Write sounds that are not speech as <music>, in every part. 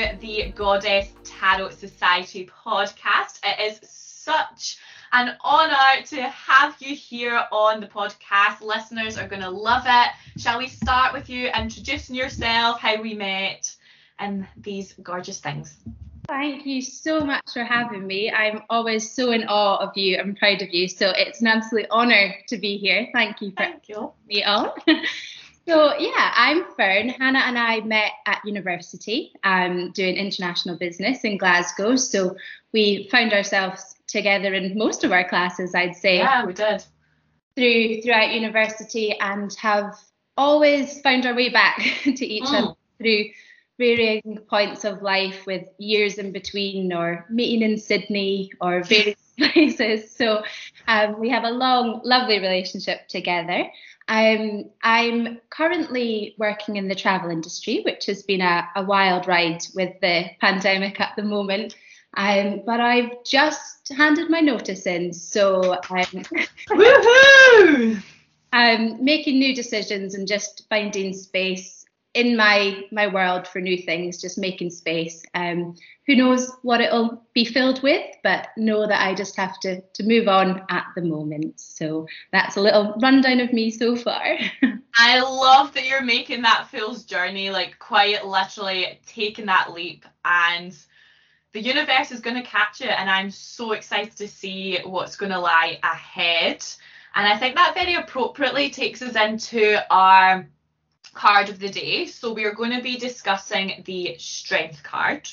to the Goddess Tarot Society podcast. It is such an honour to have you here on the podcast. Listeners are going to love it. Shall we start with you introducing yourself, how we met, and these gorgeous things? Thank you so much for having me. I'm always so in awe of you. I'm proud of you. So it's an absolute honour to be here. Thank you for Thank you. me on. <laughs> so yeah, I'm Fern. Hannah and I met at university um, doing international business in Glasgow. So we found ourselves together in most of our classes, I'd say. Yeah, we did. Through throughout university and have always found our way back <laughs> to each Mm. other through varying points of life with years in between or meeting in Sydney or <laughs> various <laughs> places. So um, we have a long, lovely relationship together. Um, I'm currently working in the travel industry, which has been a, a wild ride with the pandemic at the moment. Um, but I've just handed my notice in, so I'm, Woohoo! <laughs> I'm making new decisions and just finding space in my my world for new things, just making space. Um, who knows what it'll be filled with, but know that I just have to to move on at the moment. So that's a little rundown of me so far. <laughs> I love that you're making that fool's journey, like quite literally taking that leap, and the universe is going to catch it. And I'm so excited to see what's going to lie ahead. And I think that very appropriately takes us into our card of the day. So we are going to be discussing the strength card.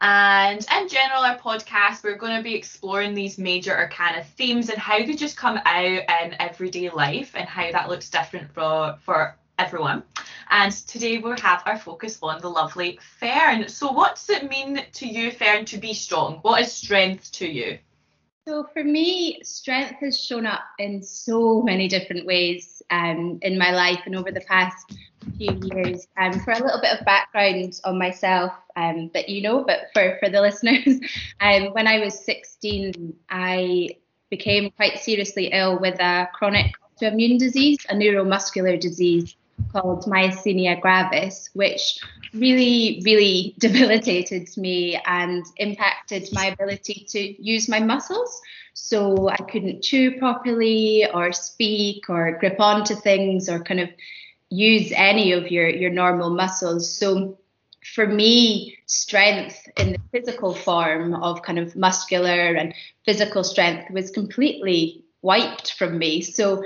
And in general, our podcast, we're going to be exploring these major arcana themes and how they just come out in everyday life and how that looks different for, for everyone. And today we'll have our focus on the lovely Fern. So, what does it mean to you, Fern, to be strong? What is strength to you? So for me, strength has shown up in so many different ways um, in my life and over the past few years. Um, for a little bit of background on myself um, that you know, but for, for the <laughs> listeners, um, when I was 16, I became quite seriously ill with a chronic autoimmune disease, a neuromuscular disease called myasthenia gravis, which really, really <laughs> debilitated me and impacted my ability to use my muscles. So I couldn't chew properly or speak or grip onto things or kind of use any of your, your normal muscles. So for me, strength in the physical form of kind of muscular and physical strength was completely wiped from me. So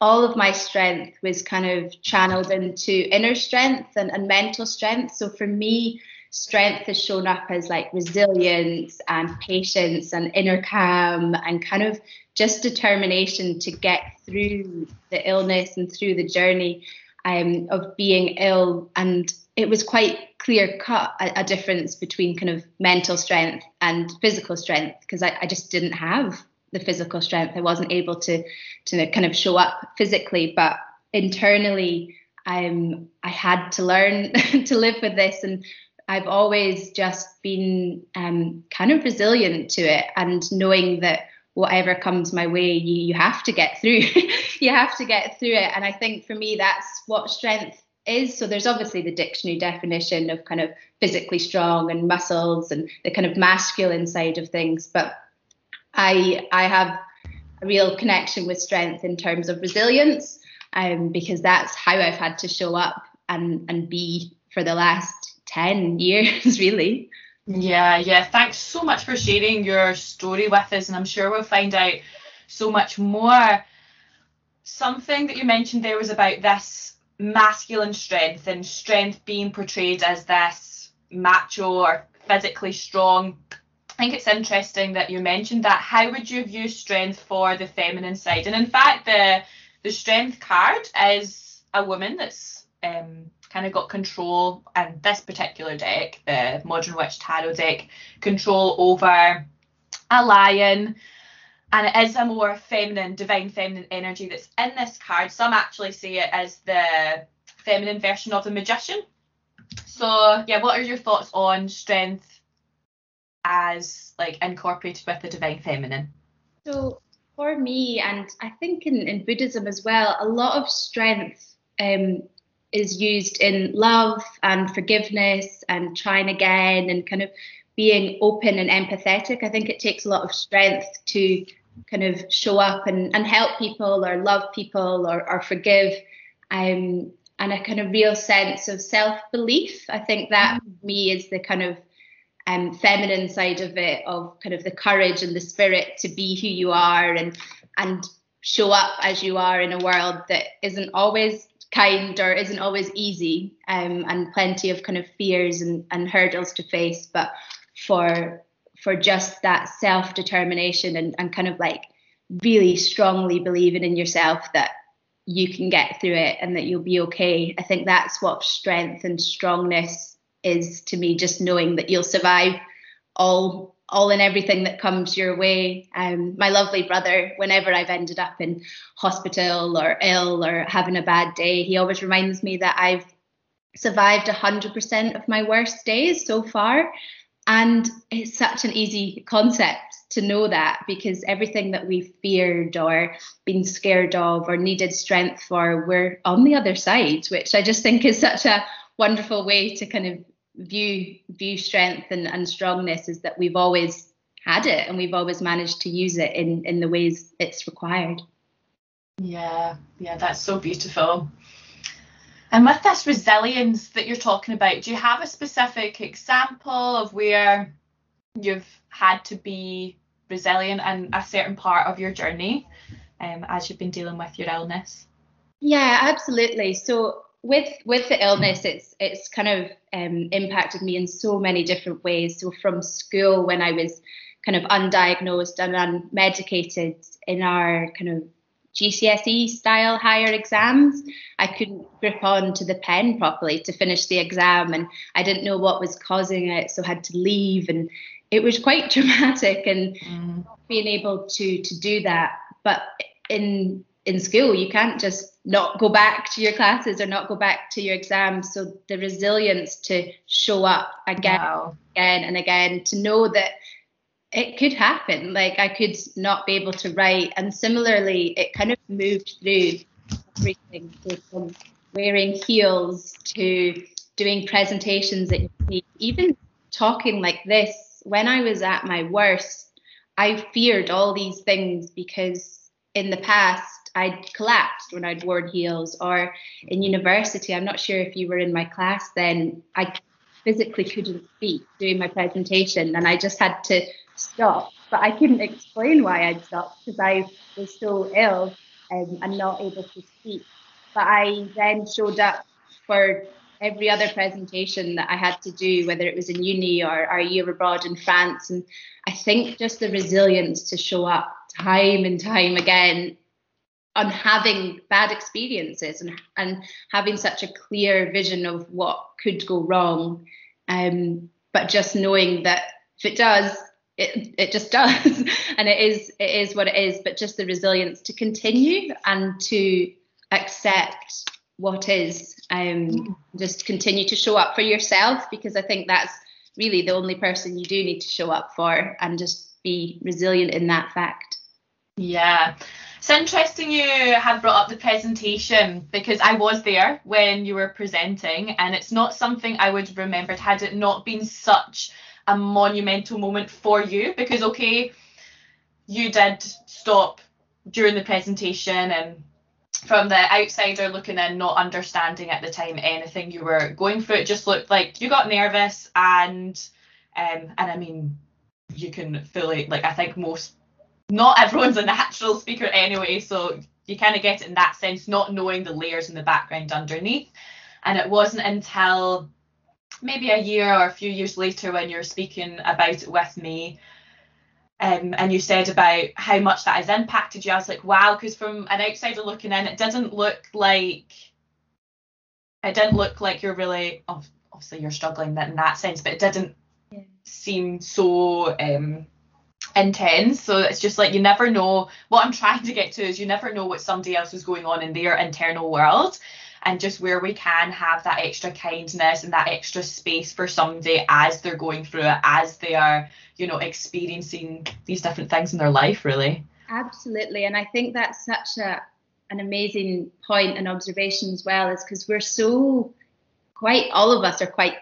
all of my strength was kind of channeled into inner strength and, and mental strength. So for me, strength has shown up as like resilience and patience and inner calm and kind of just determination to get through the illness and through the journey um, of being ill. And it was quite clear cut a, a difference between kind of mental strength and physical strength because I, I just didn't have the physical strength. I wasn't able to to kind of show up physically, but internally, um, I had to learn <laughs> to live with this, and I've always just been um, kind of resilient to it, and knowing that whatever comes my way, you you have to get through. <laughs> you have to get through it, and I think for me, that's what strength is. So there's obviously the dictionary definition of kind of physically strong and muscles and the kind of masculine side of things, but I I have a real connection with strength in terms of resilience, um, because that's how I've had to show up and and be for the last ten years, <laughs> really. Yeah, yeah. Thanks so much for sharing your story with us, and I'm sure we'll find out so much more. Something that you mentioned there was about this masculine strength and strength being portrayed as this macho or physically strong. I think it's interesting that you mentioned that. How would you view strength for the feminine side? And in fact, the the strength card is a woman that's um, kind of got control and this particular deck, the Modern Witch Tarot deck, control over a lion. And it is a more feminine, divine feminine energy that's in this card. Some actually see it as the feminine version of the magician. So, yeah, what are your thoughts on strength as like incorporated with the divine feminine? So for me, and I think in, in Buddhism as well, a lot of strength um, is used in love and forgiveness and trying again and kind of being open and empathetic. I think it takes a lot of strength to kind of show up and, and help people or love people or, or forgive. Um, and a kind of real sense of self belief. I think that mm. me is the kind of um, feminine side of it, of kind of the courage and the spirit to be who you are and and show up as you are in a world that isn't always kind or isn't always easy um, and plenty of kind of fears and, and hurdles to face but for for just that self determination and, and kind of like really strongly believing in yourself that you can get through it and that you'll be okay. I think that's what strength and strongness is to me just knowing that you'll survive all all and everything that comes your way. Um, my lovely brother, whenever I've ended up in hospital or ill or having a bad day, he always reminds me that I've survived 100% of my worst days so far. And it's such an easy concept to know that because everything that we've feared or been scared of or needed strength for, we're on the other side, which I just think is such a wonderful way to kind of view view strength and, and strongness is that we've always had it and we've always managed to use it in in the ways it's required. Yeah yeah that's so beautiful. And with this resilience that you're talking about do you have a specific example of where you've had to be resilient in a certain part of your journey um, as you've been dealing with your illness? Yeah absolutely. So with with the illness, it's it's kind of um, impacted me in so many different ways. So from school, when I was kind of undiagnosed and unmedicated in our kind of GCSE style higher exams, I couldn't grip on to the pen properly to finish the exam, and I didn't know what was causing it, so I had to leave, and it was quite <laughs> traumatic. And mm. being able to to do that, but in in school you can't just not go back to your classes or not go back to your exams. So the resilience to show up again wow. again and again to know that it could happen. Like i could not be able to write. And similarly it kind of moved through everything from wearing heels to doing presentations at even talking like this when i was at my worst i feared all these things because in the past I'd collapsed when I'd worn heels, or in university, I'm not sure if you were in my class then, I physically couldn't speak doing my presentation and I just had to stop. But I couldn't explain why I'd stopped because I was so ill um, and not able to speak. But I then showed up for every other presentation that I had to do, whether it was in uni or our year abroad in France. And I think just the resilience to show up time and time again on having bad experiences and and having such a clear vision of what could go wrong. Um, but just knowing that if it does it it just <laughs> does. And it is it is what it is. But just the resilience to continue and to accept what is um, just continue to show up for yourself because i think that's really the only person you do need to show up for and just be resilient in that fact. Yeah it's interesting you have brought up the presentation because I was there when you were presenting, and it's not something I would have remembered had it not been such a monumental moment for you. Because, okay, you did stop during the presentation, and from the outsider looking in, not understanding at the time anything you were going through, it just looked like you got nervous, and um, and I mean, you can fully like I think most not everyone's a natural speaker anyway, so you kind of get it in that sense, not knowing the layers in the background underneath. And it wasn't until maybe a year or a few years later when you were speaking about it with me. Um, and you said about how much that has impacted you. I was like, wow, because from an outsider looking in, it didn't look like it didn't look like you're really obviously you're struggling in that sense, but it didn't yeah. seem so um, intense. So it's just like you never know. What I'm trying to get to is you never know what somebody else is going on in their internal world. And just where we can have that extra kindness and that extra space for somebody as they're going through it, as they are, you know, experiencing these different things in their life, really. Absolutely. And I think that's such a an amazing point and observation as well is because we're so quite all of us are quite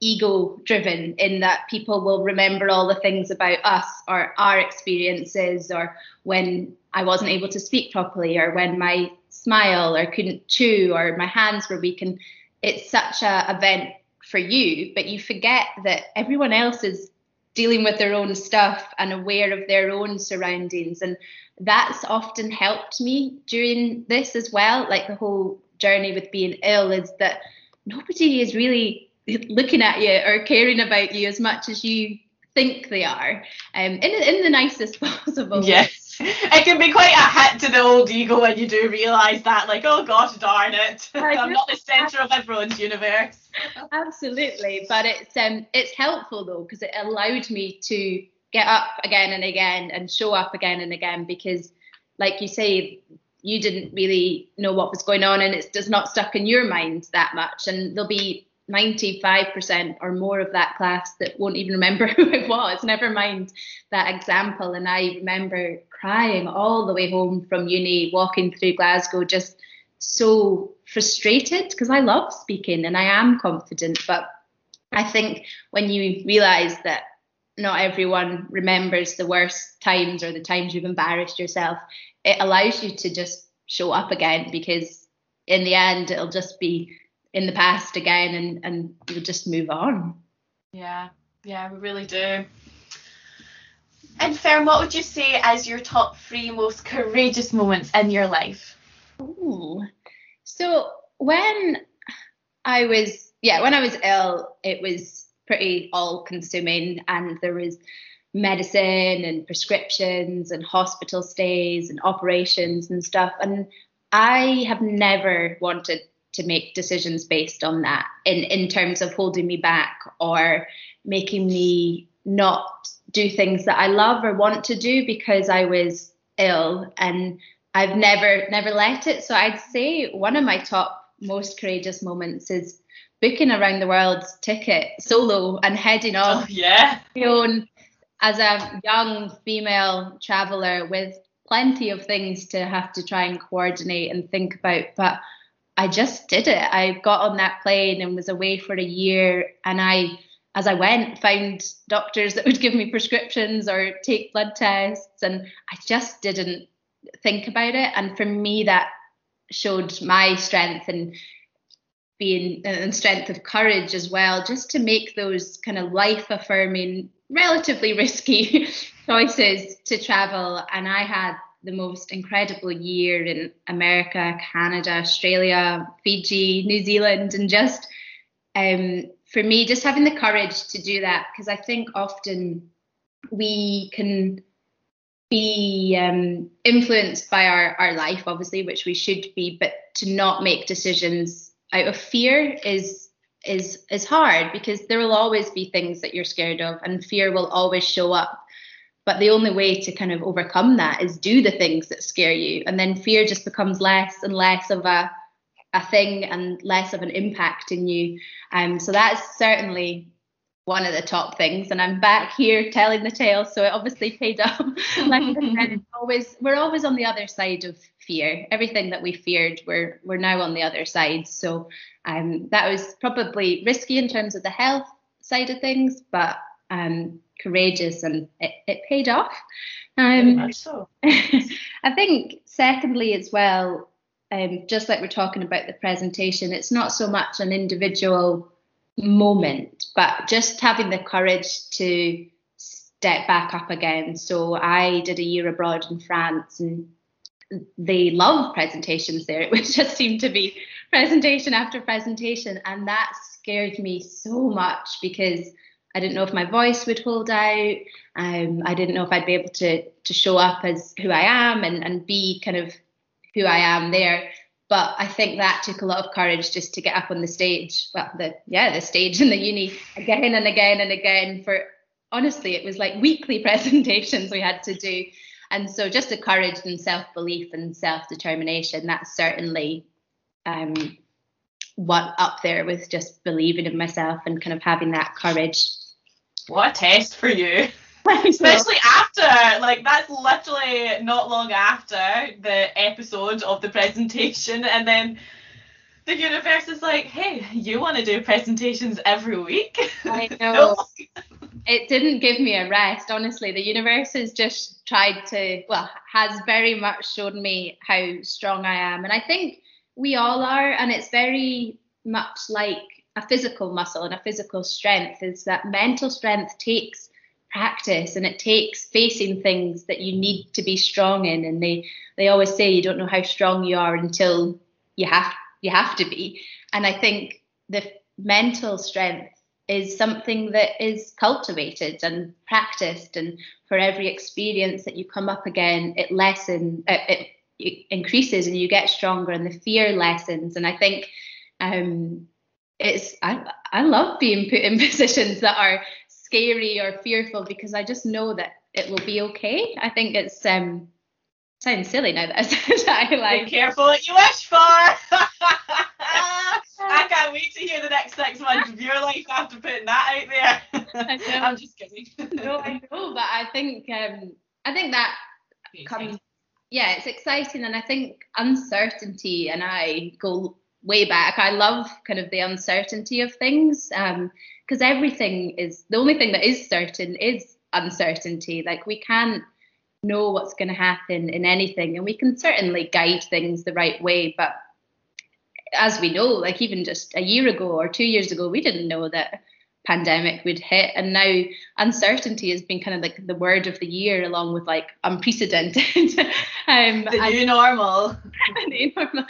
ego driven in that people will remember all the things about us or our experiences or when I wasn't able to speak properly or when my smile or couldn't chew or my hands were weak. And it's such a event for you but you forget that everyone else is dealing with their own stuff and aware of their own surroundings. And that's often helped me during this as well. Like the whole journey with being ill is that nobody is really looking at you or caring about you as much as you think they are um, in, in the nicest <laughs> possible way. Yes. It can be quite a hit to the old ego when you do realise that, like, oh gosh, darn it, <laughs> I'm not the centre of everyone's universe. Absolutely, but it's um, it's helpful though because it allowed me to get up again and again and show up again and again because, like you say, you didn't really know what was going on and it's just not stuck in your mind that much, and there'll be 95% or more of that class that won't even remember <laughs> who it was, never mind that example. And I remember crying all the way home from uni, walking through Glasgow, just so frustrated because I love speaking and I am confident. But I think when you realize that not everyone remembers the worst times or the times you've embarrassed yourself, it allows you to just show up again because in the end, it'll just be in the past again and and you just move on. Yeah yeah we really do. And Fern, what would you say as your top three most courageous moments in your life? Ooh. so when i was yeah when i was ill it was pretty all consuming and there was medicine and prescriptions and hospital stays and operations and stuff. And i have never wanted to make decisions based on that in, in terms of holding me back or making me not do things that I love or want to do because I was ill and I've never never let it. So I'd say one of my top most courageous moments is booking around the world ticket solo and heading oh, off oh, yeah own as a young female traveler with plenty of things to have to try and coordinate and think about but I just did it. I got on that plane and was away for a year. And I, as I went, found doctors that would give me prescriptions or take blood tests. And I just didn't think about it. And for me, that showed my strength and being and strength of courage as well, just to make those kind of life affirming, relatively risky <laughs> choices to travel. And I had the most incredible year in America, Canada, Australia, Fiji, New Zealand, and just um, for me, just having the courage to do that because I think often we can be um, influenced by our, our life, obviously, which we should be, but to not make decisions out of fear is is is hard because there will always be things that you're scared of, and fear will always show up. But the only way to kind of overcome that is do the things that scare you. And then fear just becomes less and less of a, a thing and less of an impact in you. Um, so that's certainly one of the top things. And I'm back here telling the tale. So it obviously paid off. <laughs> like said, always we're always on the other side of fear. Everything that we feared, we're we're now on the other side. So um, that was probably risky in terms of the health side of things, but um, courageous and it, it paid off. Um, so. <laughs> I think, secondly, as well, um, just like we're talking about the presentation, it's not so much an individual moment, but just having the courage to step back up again. So I did a year abroad in France and they love presentations there. <laughs> It would just seem to be presentation after presentation. And that scared me so much because I didn't know if my voice would hold out. Um, I didn't know if I'd be able to to show up as who I am and and be kind of who I am there. But I think that took a lot of courage just to get up on the stage, well, the yeah, the stage in the uni again and again and again for honestly, it was like weekly <laughs> presentations we had to do. And so just the courage and self-belief and self-determination, that's certainly um, what up there with just believing in myself and kind of having that courage what a test for you. <laughs> Especially after like that's literally not long after the episode of the presentation, and then the universe is like, hey, you want to do presentations every week? I <laughs> know. it didn't give me a rest, honestly. The universe has just tried to, well, has very much shown me how strong I am. And I think we all are. And it's very much like a physical muscle and a physical strength is that mental strength takes practice and it takes facing things that you need to be strong in. And they, they always say you don't know how strong you are until you have you have to be. And I think the mental strength is something that is cultivated and practiced and for every experience that you come up again it lessens it, it, increases and you get stronger and the fear lessens and i think um, it's I, I love being put in <laughs> positions that are scary or fearful because i just know that it will be okay i think it's um sounds silly now that I <laughs> said that. I Like, Be careful what you wish for. <laughs> I can't wait to hear the next six months of your life after putting that out there. I'm just kidding. no, I know, but I think um, I think that comes. Yeah, it's exciting, and I think uncertainty and I go way back. I love kind of the uncertainty of things because um, everything is the only thing that is certain is uncertainty. Like we can't know what's going to happen in anything and we can certainly guide things the right way but as we know like even just a year ago or two years ago we didn't know that pandemic would hit and now uncertainty has been kind of like the word of the year along with like unprecedented <laughs> um the new and, normal <laughs> the new normal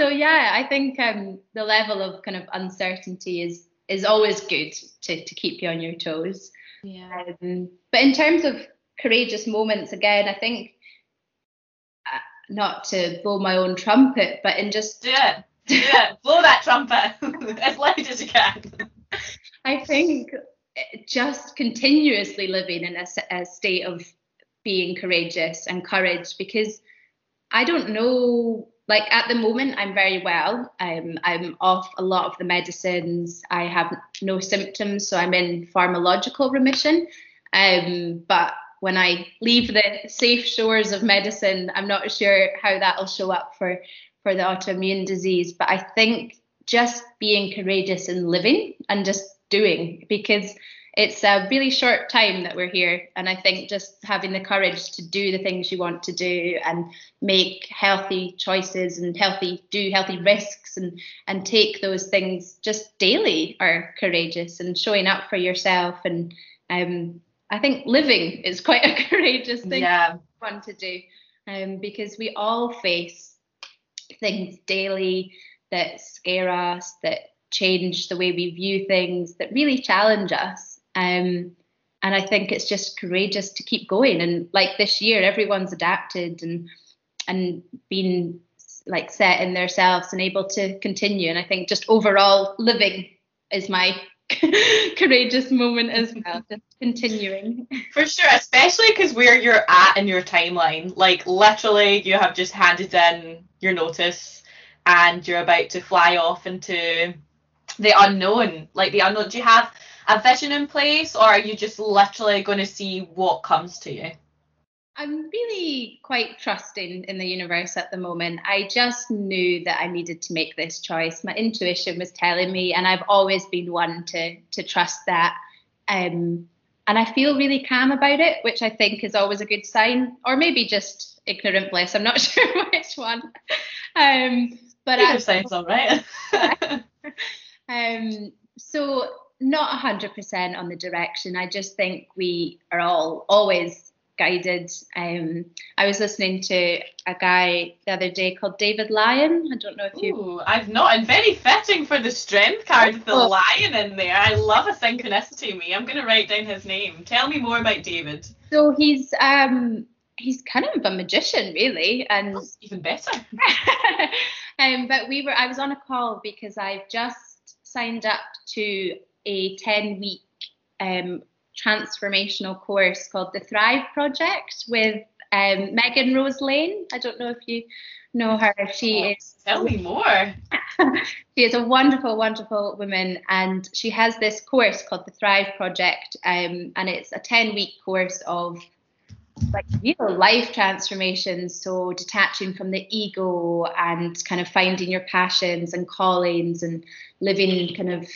so yeah i think um the level of kind of uncertainty is is always good to to keep you on your toes yeah um, but in terms of courageous moments again. I think uh, not to blow my own trumpet, but in just do it, do it, blow that trumpet <laughs> as loud as you can. I think just continuously living in a, a state of being courageous and courage because I don't know like at the moment i'm very well. I'm i'm off a lot of the medicines. I have no symptoms so i'm in pharmacological remission. Um, but when I leave the safe shores of medicine, I'm not sure how that'll show up for for the autoimmune disease. But I think just being courageous and living and just doing because it's a really short time that we're here and i think just having the courage to do the things you want to do and make healthy choices and healthy do healthy risks and and take those things just daily are courageous and showing up for yourself and um I think living is quite <laughs> a courageous thing yeah. fun to do um, because we all face things daily that scare us, that change the way we view things, that really challenge us. Um, and I think it's just courageous to keep going. And like this year, everyone's adapted and and been like set in themselves and able to continue. And I think just overall living is my <laughs> courageous moment as well, just continuing. <laughs> For sure, especially because where you're at in your timeline. Like literally, you have just handed in your notice and you're about to fly off into the unknown. Like the unknown. Do you have a vision in place, or are you just literally going to see what comes to you? I'm really quite trusting in the universe at the moment. I just knew that I needed to make this choice. My intuition was telling me, and I've always been one to to trust that. Um, and I feel really calm about it, which I think is always a good sign, or maybe just ignorant bliss. I'm not <laughs> sure which one. Um, but Either sounds all right. <laughs> <laughs> um, so not 100% on the direction. I just think we are all always guided. Um, I was listening to a guy the other day called David Lyon. I don't know if you. Ooh, I've not. And very fitting for the strength card with the oh. lion in there. I love a synchronicity. Me, I'm going to write down his name. Tell me more about David. So he's um he's kind of a magician, really, and That's even better. <laughs> um, but we were. I was on a call because I've just signed up to a 10 week um, transformational course called the Thrive Project with um, Megan Rose Lane. I don't know if you know her. She oh, is. Tell me more. <laughs> she is a wonderful, wonderful woman, and she has this course called the Thrive Project, um, and it's a ten-week course of like real life transformations. So detaching from the ego and kind of finding your passions and callings and living kind of,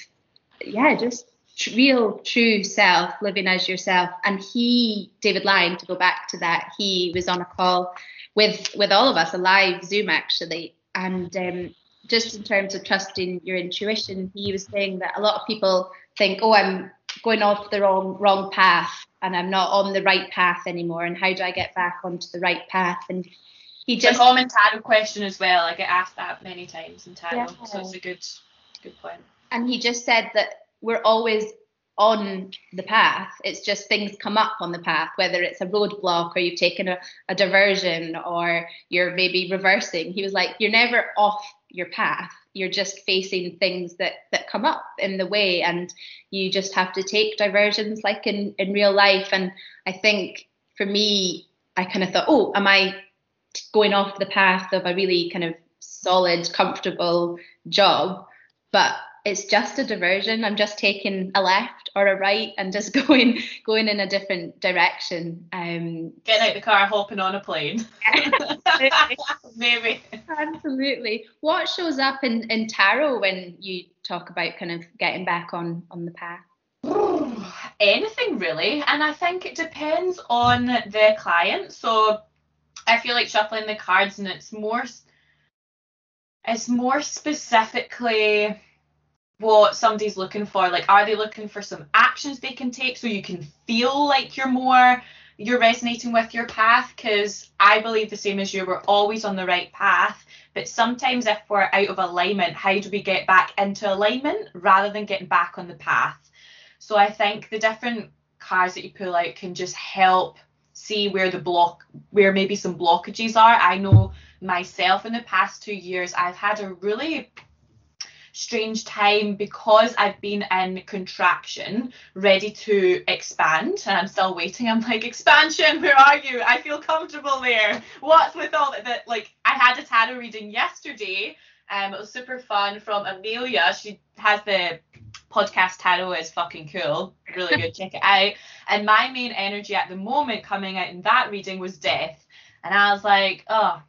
yeah, just real true self, living as yourself. And he, David Lyon, to go back to that, he was on a call with with all of us, a live Zoom actually, and um, just in terms of trusting your intuition, he was saying that a lot of people think, oh, I'm going off the wrong wrong path and I'm not on the right path anymore. And how do I get back onto the right path? And he just it's a common tarot question as well. I get asked that many times in tarot, yeah. so it's a good good point. And he just said that we're always on the path. It's just things come up on the path, whether it's a roadblock or you've taken a, a diversion or you're maybe reversing. He was like, you're never off your path. You're just facing things that that come up in the way, and you just have to take diversions like in in real life. And I think for me, I kind of thought, oh, am I going off the path of a really kind of solid, comfortable job? But it's just a diversion. I'm just taking a left or a right and just <laughs> going going in a different direction. Um, Getting out the car, hopping on a plane. <laughs> Maybe. Absolutely. What shows up in, in tarot when you talk about kind of getting back on on the path? <sighs> Anything really, and I think it depends on the client. So I feel like shuffling the cards, and it's more it's more specifically what somebody's looking for. Like, are they looking for some actions they can take so you can feel like you're more you're resonating with your path? Because I believe the same as you, we're always on the right path. But sometimes if we're out of alignment, how do we get back into alignment rather than getting back on the path? So I think the different cards that you pull out can just help see where the block where maybe some blockages are. I know myself in the past two years I've had a really strange time because I've been in contraction, ready to expand, and I'm still waiting. I'm like, expansion, where are you? I feel comfortable there. What's with all that? like, I had a tarot reading yesterday. Um, it was super fun from Amelia. She has the podcast tarot is fucking cool. Really good. Check it out. And my main energy at the moment coming out in that reading was death. And I was like, oh,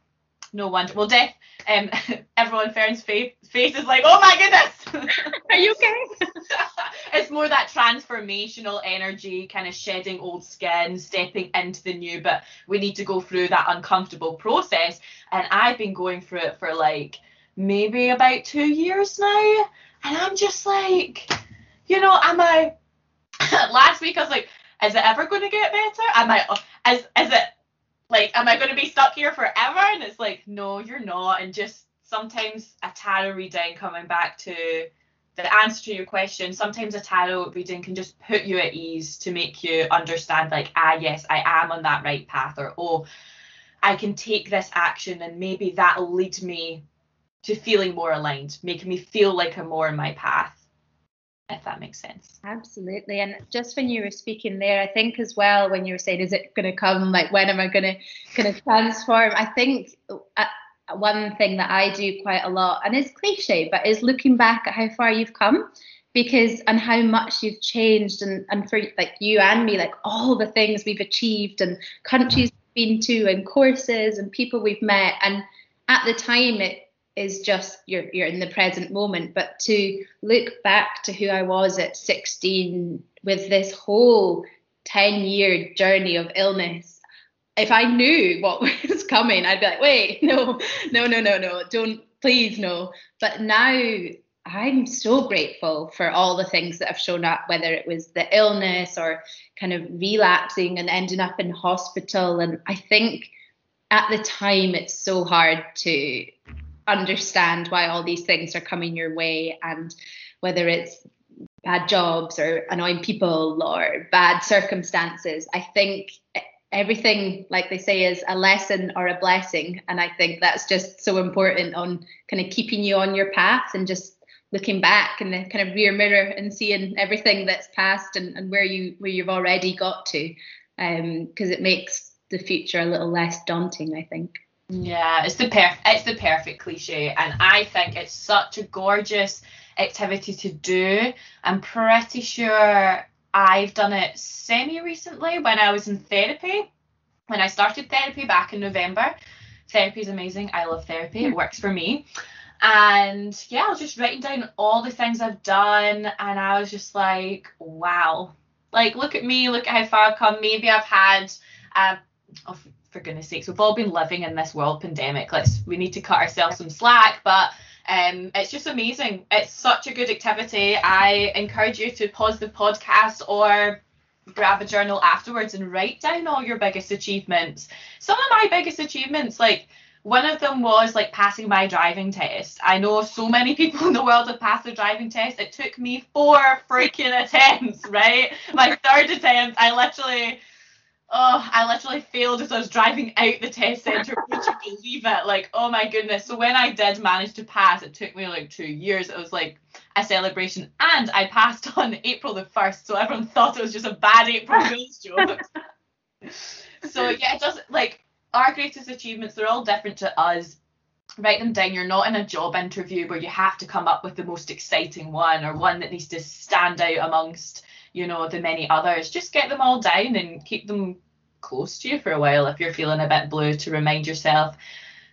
no wonder. Well, death. Um, <laughs> everyone Fern's face, face is like, oh my goodness. <laughs> Are you okay? <laughs> it's more that transformational energy, kind of shedding old skin, stepping into the new. But we need to go through that uncomfortable process. And I've been going through it for like maybe about two years now. And I'm just like, you know, am I? Last week I was like, is it ever going to get better? Am I? Is is it like, am I going to be stuck here forever? And it's like, no, you're not. And just sometimes a tarot reading coming back to the answer to your question, sometimes a tarot reading can just put you at ease to make you understand, like, ah, yes, I am on that right path, or oh, I can take this action and maybe that'll lead me to feeling more aligned, making me feel like I'm more in my path if that makes sense. Absolutely. And just when you were speaking there, I think as well when you were saying, is it going to come? Like when am I going to going to transform? I think uh, one thing that I do quite a lot, and it's cliche, but is looking back at how far you've come, because and how much you've changed, and and for like you and me, like all the things we've achieved and countries we've been to and courses and people we've met, and at the time it is just you're you're in the present moment. But to look back to who I was at 16 with this whole 10 year journey of illness if I knew what <laughs> was coming I'd be like wait <laughs> no no no no no don't please no. But now I'm so grateful for all the things that have shown up whether it was the illness or kind of relapsing and ending up in hospital. And I think at the time it's so hard to understand why all these things are coming your way and whether it's bad jobs or annoying people or bad circumstances. I think everything, like they say, is a lesson or a blessing. And I think that's just so important on kind of keeping you on your path and just looking back in the kind of rear mirror and seeing everything that's passed and, and where you where you've already got to. because um, it makes the future a little less daunting, I think. Yeah, it's the perf- it's the perfect cliche, and I think it's such a gorgeous activity to do. I'm pretty sure I've done it semi recently when I was in therapy. when I started therapy back in November. Therapy is amazing. I love therapy. It works for me. And yeah, I was just writing down all the things I've done, and I was just like, wow. Like, look at me, look at how far I've come. Maybe I've had, uh, for goodness sakes, we've all been living in this world pandemic. Let's, we need to cut ourselves some slack, but um, it's just amazing. It's such a good activity. I encourage you to pause the podcast or grab a journal afterwards and write down all your biggest achievements. Some of my biggest achievements, like one of them was like passing my driving test. I know so many people in the world have passed their driving test. It took me four freaking <laughs> attempts, right? My third attempt, I literally oh, I literally failed as I was driving out the test centre. <laughs> Would you believe it? Like, oh my goodness. So when I did manage to pass, it took me like two years. It was like a celebration. And I passed <laughs> on April the 1st. So everyone thought it was just a bad April <laughs> Fool's joke. so yeah, just like our greatest achievements, they're all different to us. Write them down. You're not in a job interview where you have to come up with the most exciting one or one that needs to stand out amongst you know the many others just get them all down and keep them close to you for a while if you're feeling a bit blue to remind yourself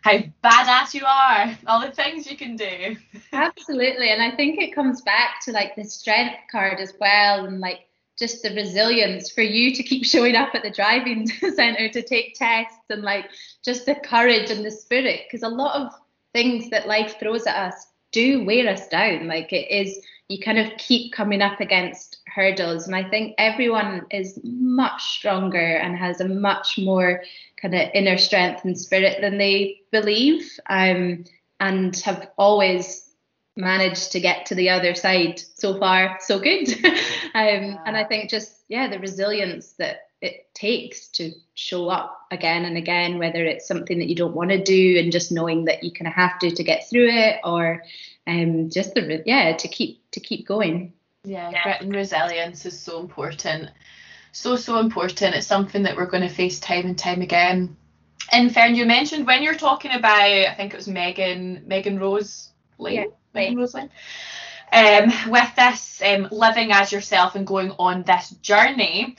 how badass you are <laughs> all the things you can do. <laughs> Absolutely and i think it comes back to like the strength card as well and like just the resilience for you to keep <laughs> showing up at the driving center to take tests and like just the courage and the spirit because a lot of things that life throws at us do wear us down like it is you kind of keep coming up against hurdles. And I think everyone is much stronger and has a much more kind of inner strength and spirit than they believe, um, and have always managed to get to the other side so far so good <laughs> um, yeah. and i think just yeah the resilience that it takes to show up again and again whether it's something that you don't want to do and just knowing that you kind of have to to get through it or um, just the yeah to keep to keep going. Yeah, grit and resilience is so important. So so important. It's something that we're going to face time and time again. And Fern, you mentioned when you're talking about, I think it was Megan Megan Rose Lane, yeah, Megan Rose Lane. Um, with this um, living as yourself and going on this journey,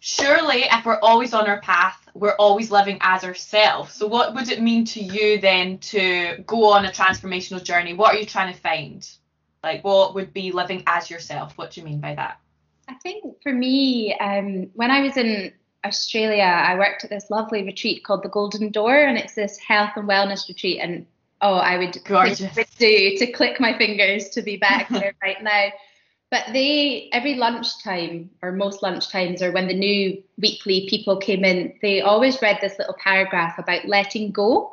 surely if we're always on our path, we're always living as ourselves. So what would it mean to you then to go on a transformational journey? What are you trying to find? Like what would be living as yourself? What do you mean by that? I think for me, um, when I was in Australia, I worked at this lovely retreat called the Golden Door, and it's this health and wellness retreat. And oh, I would Gorgeous. <laughs> do to click my fingers to be back <laughs> there right now. But they, every lunchtime, or most lunchtimes, or when the new weekly people came in, they always read this little paragraph about letting go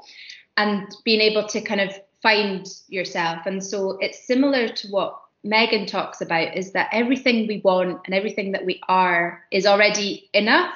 and being able to kind of find yourself. And so it's similar to what Megan talks about is that everything we want and everything that we are is already enough,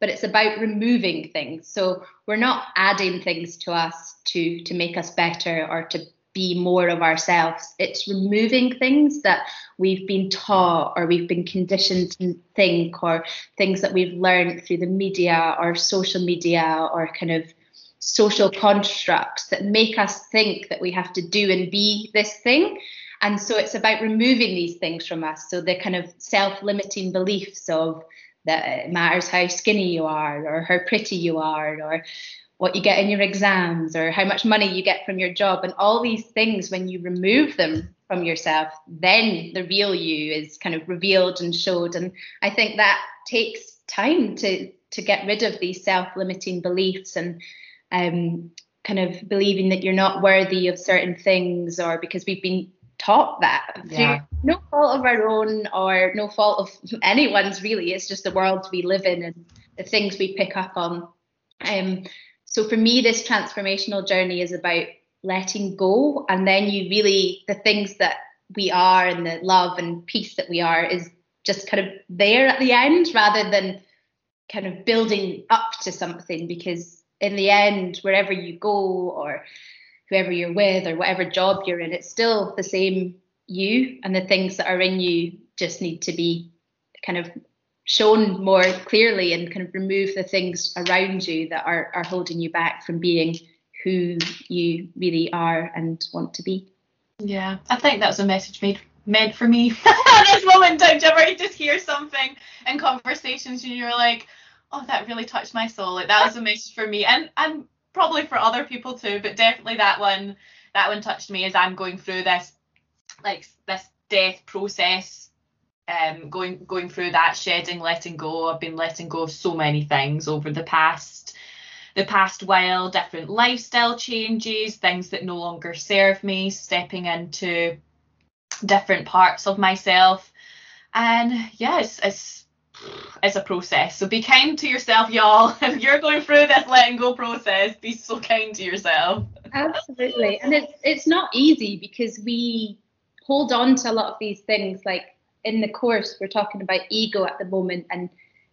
but it's about removing things. So we're not adding things to us to to make us better or to be more of ourselves. It's removing things that we've been taught or we've been conditioned to think or things that we've learned through the media or social media or kind of social constructs that make us think that we have to do and be this thing. And so it's about removing these things from us. So the kind of self limiting beliefs of that it matters how skinny you are or how pretty you are or what you get in your exams or how much money you get from your job and all these things when you remove them from yourself then the real you is kind of revealed and showed. And i think that takes time to to get rid of these self-limiting beliefs and um, kind of believing that you're not worthy of certain things or because we've been taught that. Yeah. through no fault of our own or no fault of <laughs> anyone's really. It's just the world we live in and the things we pick up on. Um, so for me, this transformational journey is about letting go. And then you really, the things that we are and the love and peace that we are is just kind of there at the end rather than kind of building up to something. Because in the end, wherever you go or whoever you're with or whatever job you're in, it's still the same you and the things that are in you just need to be kind of shown more clearly and kind of remove the things around you that are, are holding you back from being who you really are and want to be. Yeah, I think that's a message made meant for me <laughs> at this moment time. You ever just hear something in conversations and you're like, oh, that really touched my soul. Like that was a message for me, and and probably for other people too, but definitely that one that one touched me as I'm going through this like this death process um going going through that shedding letting go. I've been letting go of so many things over the past the past while. Different lifestyle changes things that no longer serve me stepping into different parts of myself. And yes it's it's a process. So be kind to yourself y'all. <laughs> If you're going through this letting go process be so kind to yourself. Absolutely. And it's it's not easy because we hold on to a lot of these things like in the course we're talking about ego at the moment and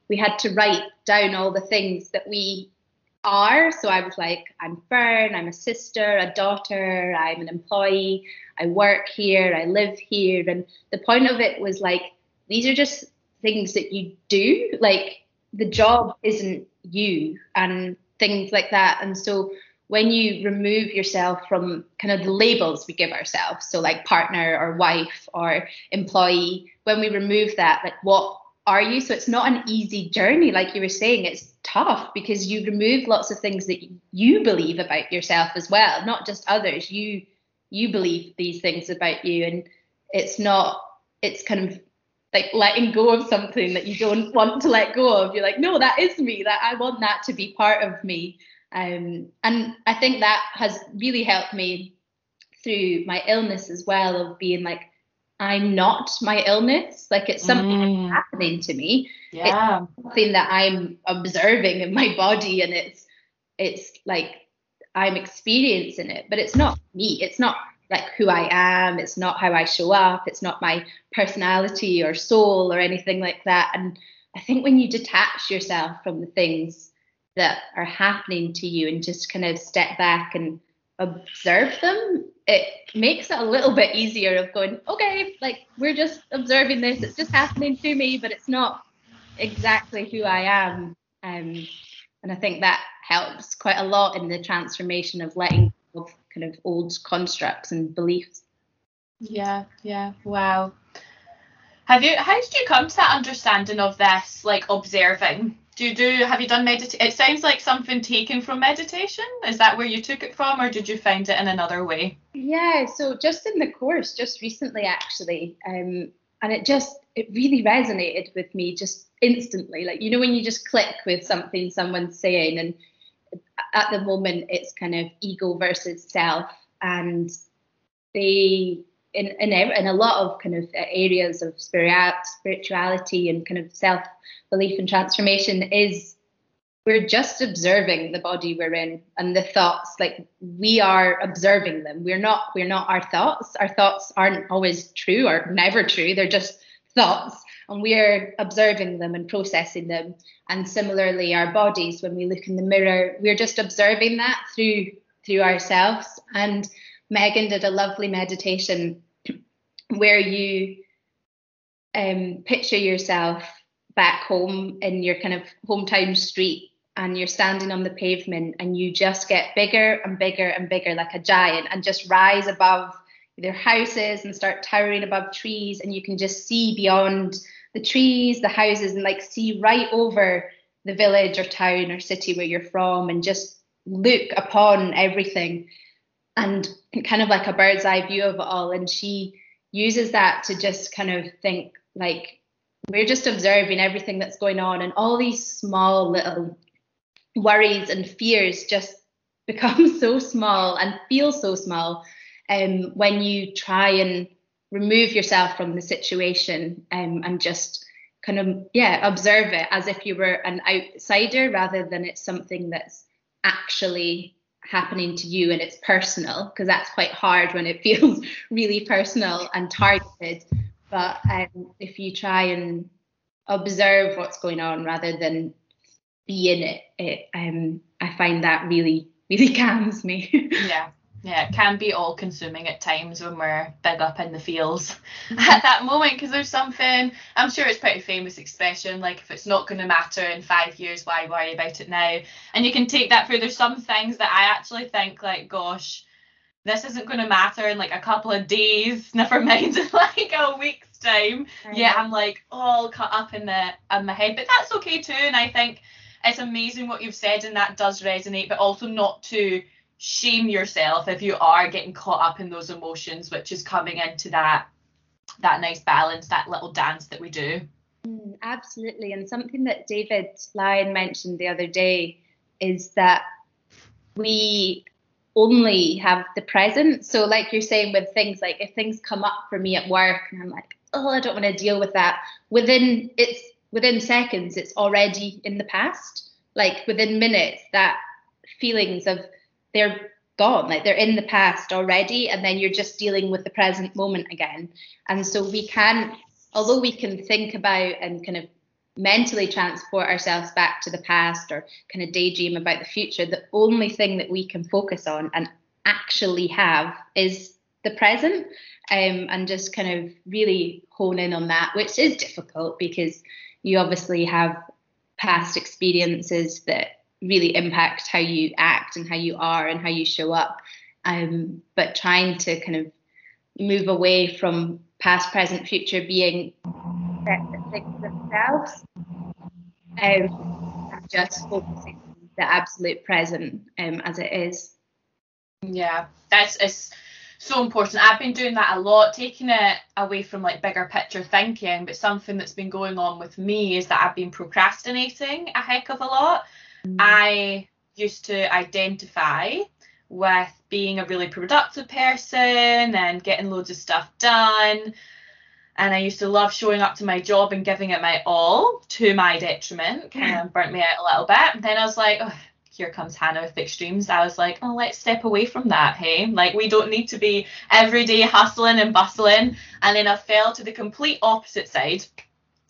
we had to write down all the things that we are. So i was like i'm fern i'm a sister a daughter i'm an employee i work here i live here. And the point of it was like these are just things that you do. Like the job isn't you and things like that. And so when you remove yourself from kind of the labels we give ourselves, so like partner or wife or employee, when we remove that, like what are you? So it's not an easy journey, like you were saying, it's tough because you remove lots of things that you believe about yourself as well, not just others. You you believe these things about you, and it's not. It's kind of like letting go of something that you don't want to let go of. You're like, no, that is me. That I want that to be part of me. Um, and I think that has really helped me through my illness as well of being like, I'm not my illness. Like it's something mm. happening to me. Yeah. It's something that I'm observing in my body and it's it's like I'm experiencing it, but it's not me. It's not like who I am. It's not how I show up. It's not my personality or soul or anything like that. And I think when you detach yourself from the things that are happening to you and just kind of step back and observe them, it makes it a little bit easier of going, okay, like we're just observing this, it's just happening to me, but it's not exactly who I am. Um, and I think that helps quite a lot in the transformation of letting go of kind of old constructs and beliefs. Yeah, yeah, wow. Have you how did you come to that understanding of this, like observing? Do you do have you done meditation it sounds like something taken from meditation. Is that where you took it from or did you find it in another way? Yeah so just in the course just recently actually um and it just it really resonated with me just instantly. Like you know when you just click with something someone's saying and at the moment it's kind of ego versus self and they in, in, in a lot of kind of uh, areas of spirituality and kind of self belief and transformation is we're just observing the body we're in and the thoughts like we are observing them. We're not we're not our thoughts. Our thoughts aren't always true or never true. They're just thoughts and we're observing them and processing them. And similarly our bodies when we look in the mirror we're just observing that through through ourselves. And Megan did a lovely meditation where you um, picture yourself back home in your kind of hometown street and you're standing on the pavement and you just get bigger and bigger and bigger like a giant and just rise above their houses and start towering above trees and you can just see beyond the trees the houses and like see right over the village or town or city where you're from and just look upon everything and kind of like a bird's eye view of it all. And she uses that to just kind of think like we're just observing everything that's going on, and all these small little worries and fears just <laughs> become so small and feel so small um, when you try and remove yourself from the situation um, and just kind of yeah observe it as if you were an outsider rather than it's something that's actually happening to you and it's personal because that's quite hard when it <laughs> feels really personal and targeted. But um, if you try and observe what's going on rather than be in it, it um, i find that really really <laughs> calms me. Yeah yeah, it can be all consuming at times when we're big up in the fields <laughs> mm-hmm. at that moment because there's something, I'm sure it's pretty famous expression, like if it's not going to matter in five years, why worry about it now? And you can take that through. There's some things that I actually think, like, gosh, this isn't going to matter in like a couple of days, <laughs> never mind in like a week's time. Yeah, I'm like all cut up in the in my head, but that's okay too. And I think it's amazing what you've said, and that does resonate, but also not to shame yourself if you are getting caught up in those emotions, which is coming into that that nice balance, that little dance that we do. Mm, absolutely. And something that David Lyon mentioned the other day is that we only have the present. So, like you're saying, with things like if things come up for me at work and I'm like, oh, I don't want to deal with that, within it's within seconds, it's already in the past. Like within minutes, that feelings of they're gone, like they're in the past already, and then you're just dealing with the present moment again. And so we can, although we can think about and kind of mentally transport ourselves back to the past or kind of daydream about the future, the only thing that we can focus on and actually have is the present um, and just kind of really hone in on that, which is difficult because you obviously have past experiences that really impact how you act and how you are and how you show up. Um, but trying to kind of move away from past, present, future being things themselves um, just focusing on the absolute present um, as it is. Yeah, that's it's so important. I've been doing that a lot, taking it away from like bigger picture thinking. But something that's been going on with me is that I've been procrastinating a heck of a lot. Mm. I used to identify with being a really productive person and getting loads of stuff done. And I used to love showing up to my job and giving it my all to my detriment, kind of <laughs> burnt me out a little bit. Then I was like, oh, here comes Hannah with extremes. I was like, oh, let's step away from that, hey? Like, we don't need to be every day hustling and bustling. And then I fell to the complete opposite side.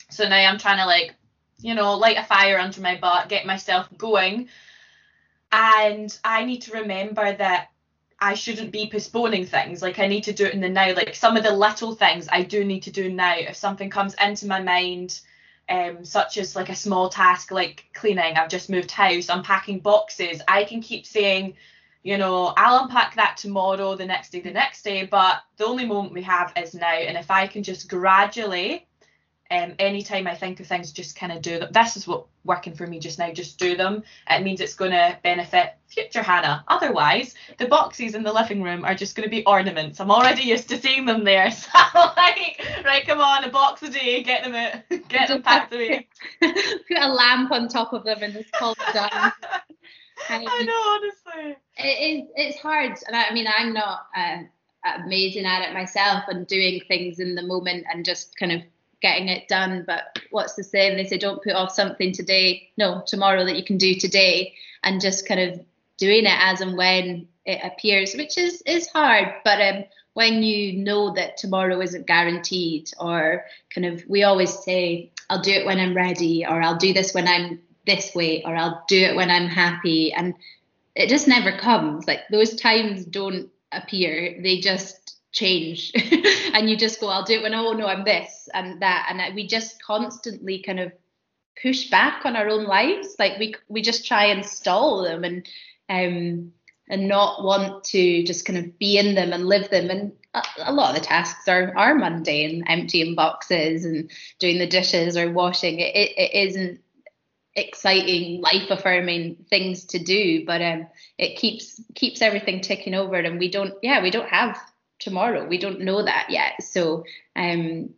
So now I'm trying to, like, you know, light a fire under my butt, get myself going. And I need to remember that I shouldn't be postponing things. Like I need to do it in the now. Like some of the little things I do need to do now. If something comes into my mind, um, such as like a small task like cleaning, I've just moved house, unpacking boxes, I can keep saying, you know, I'll unpack that tomorrow, the next day, the next day. But the only moment we have is now. And if I can just gradually um, anytime I think of things, just kind of do them. This is what working for me just now. Just do them. It means it's going to benefit future Hannah. Otherwise, the boxes in the living room are just going to be ornaments. I'm already used to seeing them there. <laughs> So like, right, come on, a box a day, get them out, <laughs> get them packed away. Put a lamp on top of them and just call them done. Um, <laughs> I know, honestly. It is. It's hard, and I, I mean, I'm not uh, amazing at it myself, and doing things in the moment and just kind of getting it done. But what's the saying? They say don't put off something today, no, tomorrow that you can do today, and just kind of doing it as and when it appears, which is is hard. But um, when you know that tomorrow isn't guaranteed, or kind of, we always say, I'll do it when I'm ready, or I'll do this when I'm this way, or I'll do it when I'm happy, and it just never comes. Like those times don't appear; they just change. <laughs> And you just go i'll do it when oh no i'm this and that. And we just constantly kind of push back on our own lives. Like we we just try and stall them and um and not want to just kind of be in them and live them. And a, a lot of the tasks are are mundane emptying boxes and doing the dishes or washing. It, it, it isn't exciting life affirming things to do but um it keeps keeps everything ticking over and we don't yeah we don't have tomorrow. We don't know that yet. So um,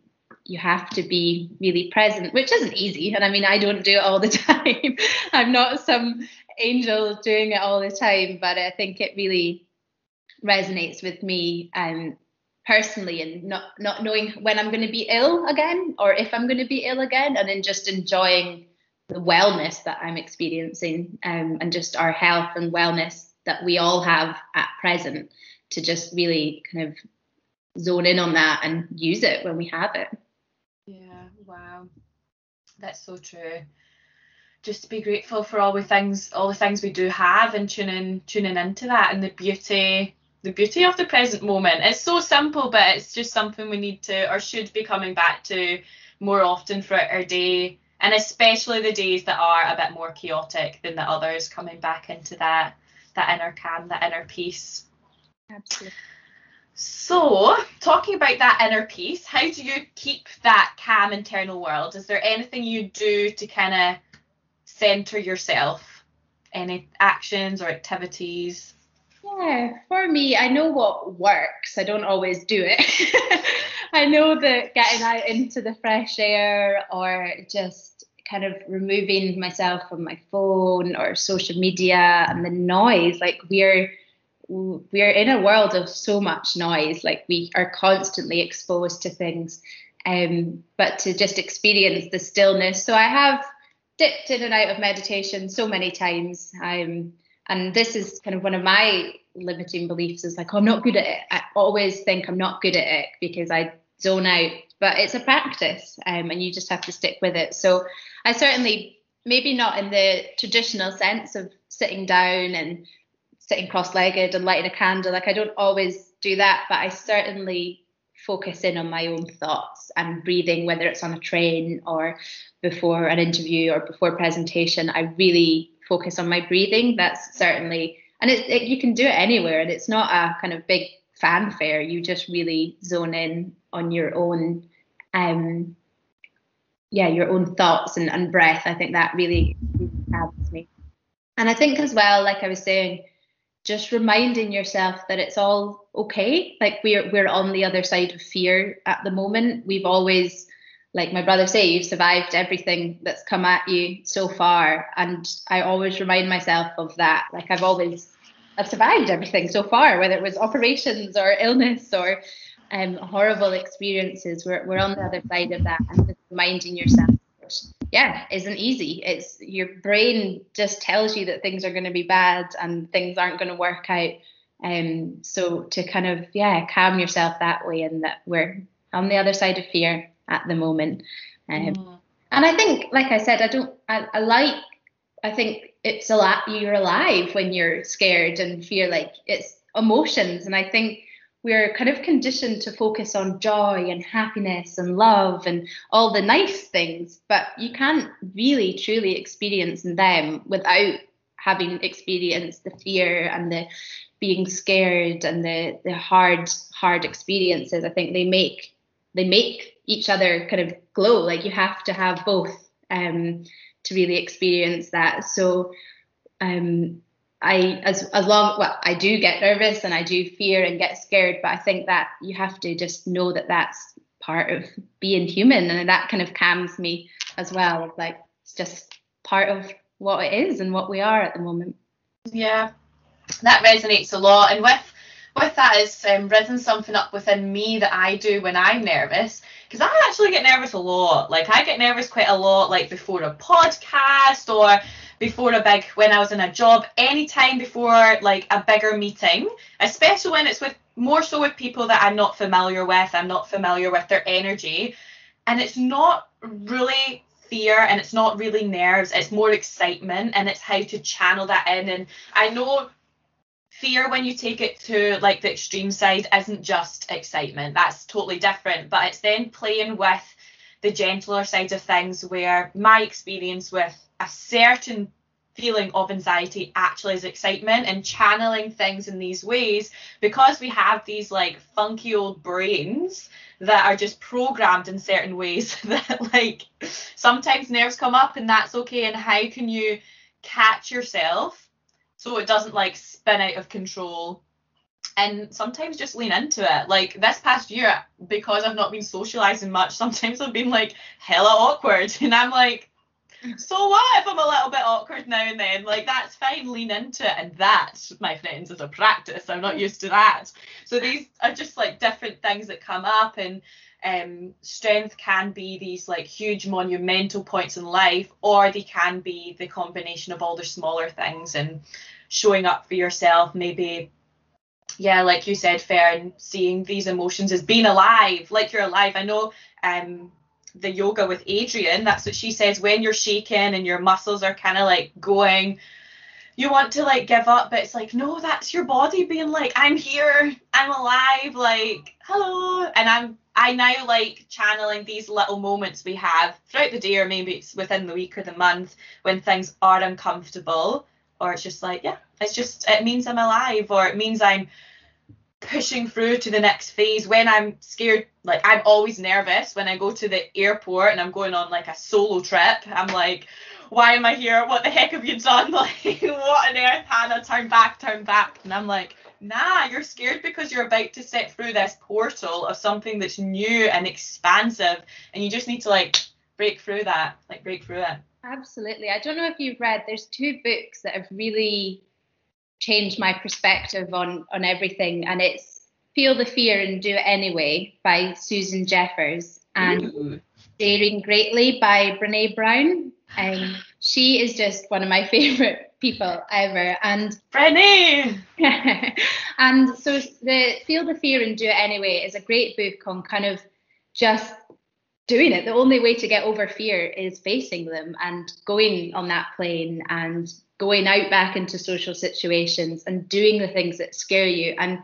you have to be really present, which isn't easy. And I mean, I don't do it all the <laughs> time. I'm not some angel doing it all the time, but I think it really resonates with me um, personally and not not knowing when I'm going to be ill again or if I'm going to be ill again, and then just enjoying the wellness that I'm experiencing um, and just our health and wellness that we all have at present to just really kind of zone in on that and use it when we have it. Yeah, wow. That's so true. Just to be grateful for all the things all the things we do have and tuning tuning into that and the beauty the beauty of the present moment. It's so simple, but it's just something we need to or should be coming back to more often throughout our day. And especially the days that are a bit more chaotic than the others, coming back into that that inner calm, that inner peace. Absolutely. So, talking about that inner peace, how do you keep that calm internal world? Is there anything you do to kind of center yourself? Any actions or activities? Yeah, for me, I know what works. I don't always do it. <laughs> I know that getting out into the fresh air or just kind of removing myself from my phone or social media and the noise, like we're we're in a world of so much noise like we are constantly exposed to things. Um, but to just experience the stillness. So i have dipped in and out of meditation so many times. Um, and this is kind of one of my limiting beliefs is like oh, i'm not good at it. I always think i'm not good at it because i zone out. But it's a practice um, and you just have to stick with it. So i certainly maybe not in the traditional sense of sitting down and sitting cross-legged and lighting a candle. Like i don't always do that but i certainly focus in on my own thoughts and breathing whether it's on a train or before an interview or before presentation. I really focus on my breathing. That's certainly and it, it, you can do it anywhere and it's not a kind of big fanfare. You just really zone in on your own um yeah your own thoughts and, and breath. I think that really, really helps me. And i think as well like i was saying just reminding yourself that it's all okay. Like we're we're on the other side of fear at the moment. We've always like my brother say you've survived everything that's come at you so far. And i always remind myself of that. Like i've always i've survived everything so far whether it was operations or illness or um, horrible experiences. We're, we're on the other side of that. And just reminding yourself yeah isn't easy. It's your brain just tells you that things are going to be bad and things aren't going to work out. Um so to kind of yeah calm yourself that way and that we're on the other side of fear at the moment. Um, mm. and i think like i said i don't I, I like i think it's a lot you're alive when you're scared and fear like it's emotions. And i think we're kind of conditioned to focus on joy and happiness and love and all the nice things, but you can't really truly experience them without having experienced the fear and the being scared and the the hard hard experiences. I think they make they make each other kind of glow. Like you have to have both um, to really experience that. So um, I as as long well I do get nervous and I do fear and get scared, but I think that you have to just know that that's part of <laughs> being human, and that kind of calms me as well. Like it's just part of what it is and what we are at the moment. Yeah, that resonates a lot, and with with that is um, risen something up within me that I do when I'm nervous because I actually get nervous a lot. Like I get nervous quite a lot, like before a podcast or before a big when I was in a job, anytime before like a bigger meeting, especially when it's with more so with people that I'm not familiar with, I'm not familiar with their energy. And it's not really fear and it's not really nerves, it's more excitement and it's how to channel that in. And I know fear when you take it to like the extreme side isn't just excitement. That's totally different. But it's then playing with the gentler side of things where my experience with a certain feeling of anxiety actually is excitement and channeling things in these ways because we have these like funky old brains that are just programmed in certain ways <laughs> that like sometimes nerves come up and that's okay and how can you catch yourself so it doesn't like spin out of control and sometimes just lean into it. Like this past year, because I've not been socializing much, sometimes I've been like hella awkward, <laughs> and I'm like, so what if I'm a little bit awkward now and then? Like that's fine, lean into it. And that, my friends, is a practice. I'm not used to that. So these are just like different things that come up and um, strength can be these like huge monumental points in life, or they can be the combination of all the smaller things and showing up for yourself, maybe yeah, like you said, Fern, and seeing these emotions as being alive, like you're alive. I know um the yoga with Adriene, that's what she says when you're shaking and your muscles are kind of like going, you want to like give up, but it's like, no, that's your body being like, I'm here, I'm alive, like, hello. And I'm I now like channeling these little moments we have throughout the day or maybe it's within the week or the month when things are uncomfortable or it's just like, yeah, it's just it means I'm alive or it means I'm pushing through to the next phase when I'm scared. Like I'm always nervous when I go to the airport and I'm going on like a solo trip. I'm like, why am I here? What the heck have you done? <laughs> Like, what on earth, Hannah? Turn back, turn back. And I'm like, nah, you're scared because you're about to step through this portal of something that's new and expansive, and you just need to like break through that, like break through it. Absolutely. I don't know if you've read. There's two books that have really changed my perspective on on everything, and it's Feel the Fear and Do It Anyway by Susan Jeffers and Ooh. Daring Greatly by Brene Brown. And she is just one of my <laughs> favorite people ever. And Brene! <laughs> and so the Feel the Fear and Do It Anyway is a great book on kind of just doing it. The only way to get over fear is facing them and going on that plane and going out back into social situations and doing the things that scare you. And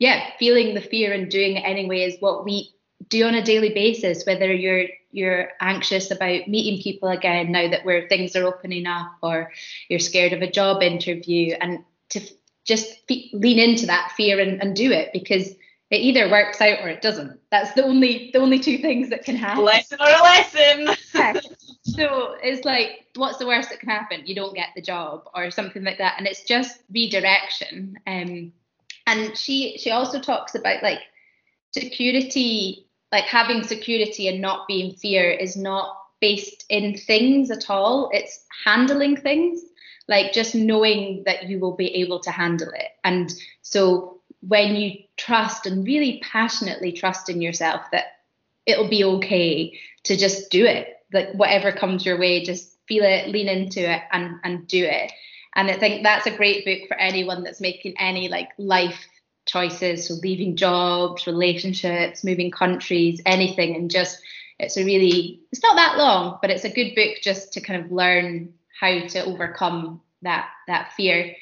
yeah, feeling the fear and doing it anyway is what we do on a daily basis, whether you're you're anxious about meeting people again now that where things are opening up or you're scared of a job interview and to just lean into that fear and, and do it because it either works out or it doesn't. That's the only the only two things that can happen. Lesson or a lesson. <laughs> so it's like, what's the worst that can happen? You don't get the job or something like that, and it's just redirection. Um, and she she also talks about like security, like having security and not being fear is not based in things at all. It's handling things, like just knowing that you will be able to handle it. And so when you trust and really passionately trust in yourself that it'll be okay to just do it like whatever comes your way just feel it lean into it and and do it. And i think that's a great book for anyone that's making any like life choices. So leaving jobs relationships moving countries anything and just it's a really it's not that long but it's a good book just to kind of learn how to overcome that that fear.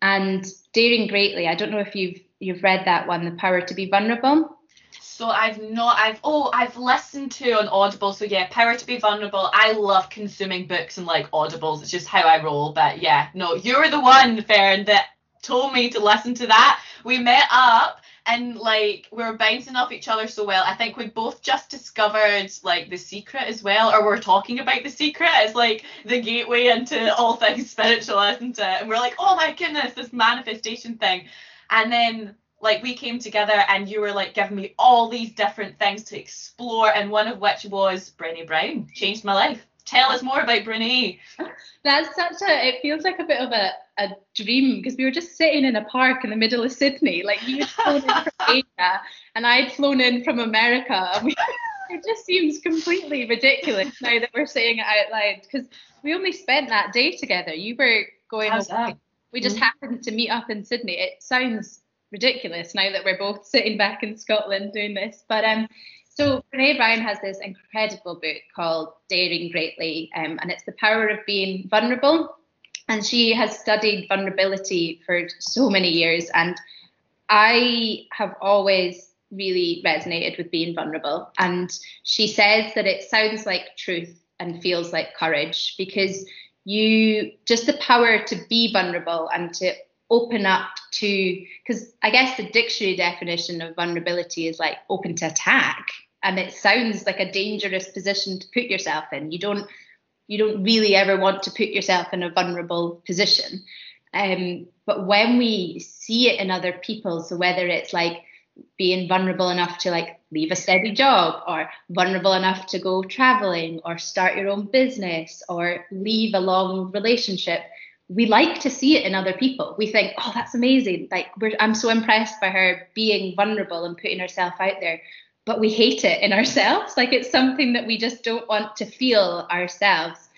And daring greatly i don't know if you've you've read that one, The Power to Be Vulnerable. So I've not I've oh I've listened to on Audible. So yeah, Power to Be Vulnerable. I love consuming books and like Audibles. It's just how I roll. But yeah, no, you're the one, Fern, that told me to listen to that. We met up and like we were bouncing off each other so well. I think we both just discovered like the secret as well, or we're talking about the secret as like the gateway into all things <laughs> spiritual, isn't it? And we're like, oh my goodness, this manifestation thing. And then like we came together and you were like giving me all these different things to explore and one of which was Brené Brown. Changed my life. Tell us more about Brené. That's such a it feels like a bit of a, a dream because we were just sitting in a park in the middle of Sydney. Like you had flown in from <laughs> Asia and I'd flown in from America. <laughs> We, it just seems completely ridiculous now that we're saying it out loud because we only spent that day together. You were going. We just mm-hmm. happened to meet up in Sydney. It sounds ridiculous now that we're both sitting back in Scotland doing this, but um, so Brene Brown has this incredible book called Daring Greatly, um, and it's the power of being vulnerable. And she has studied vulnerability for so many years, and I have always really resonated with being vulnerable. And she says that it sounds like truth and feels like courage because you just the power to be vulnerable and to open up to because I guess the dictionary definition of vulnerability is like open to attack and it sounds like a dangerous position to put yourself in. You don't you don't really ever want to put yourself in a vulnerable position. Um, but when we see it in other people, so whether it's like being vulnerable enough to like leave a steady job or vulnerable enough to go traveling or start your own business or leave a long relationship we like to see it in other people. We think oh that's amazing. Like i'm so impressed by her being vulnerable and putting herself out there. But we hate it in <laughs> ourselves. Like it's something that we just don't want to feel ourselves.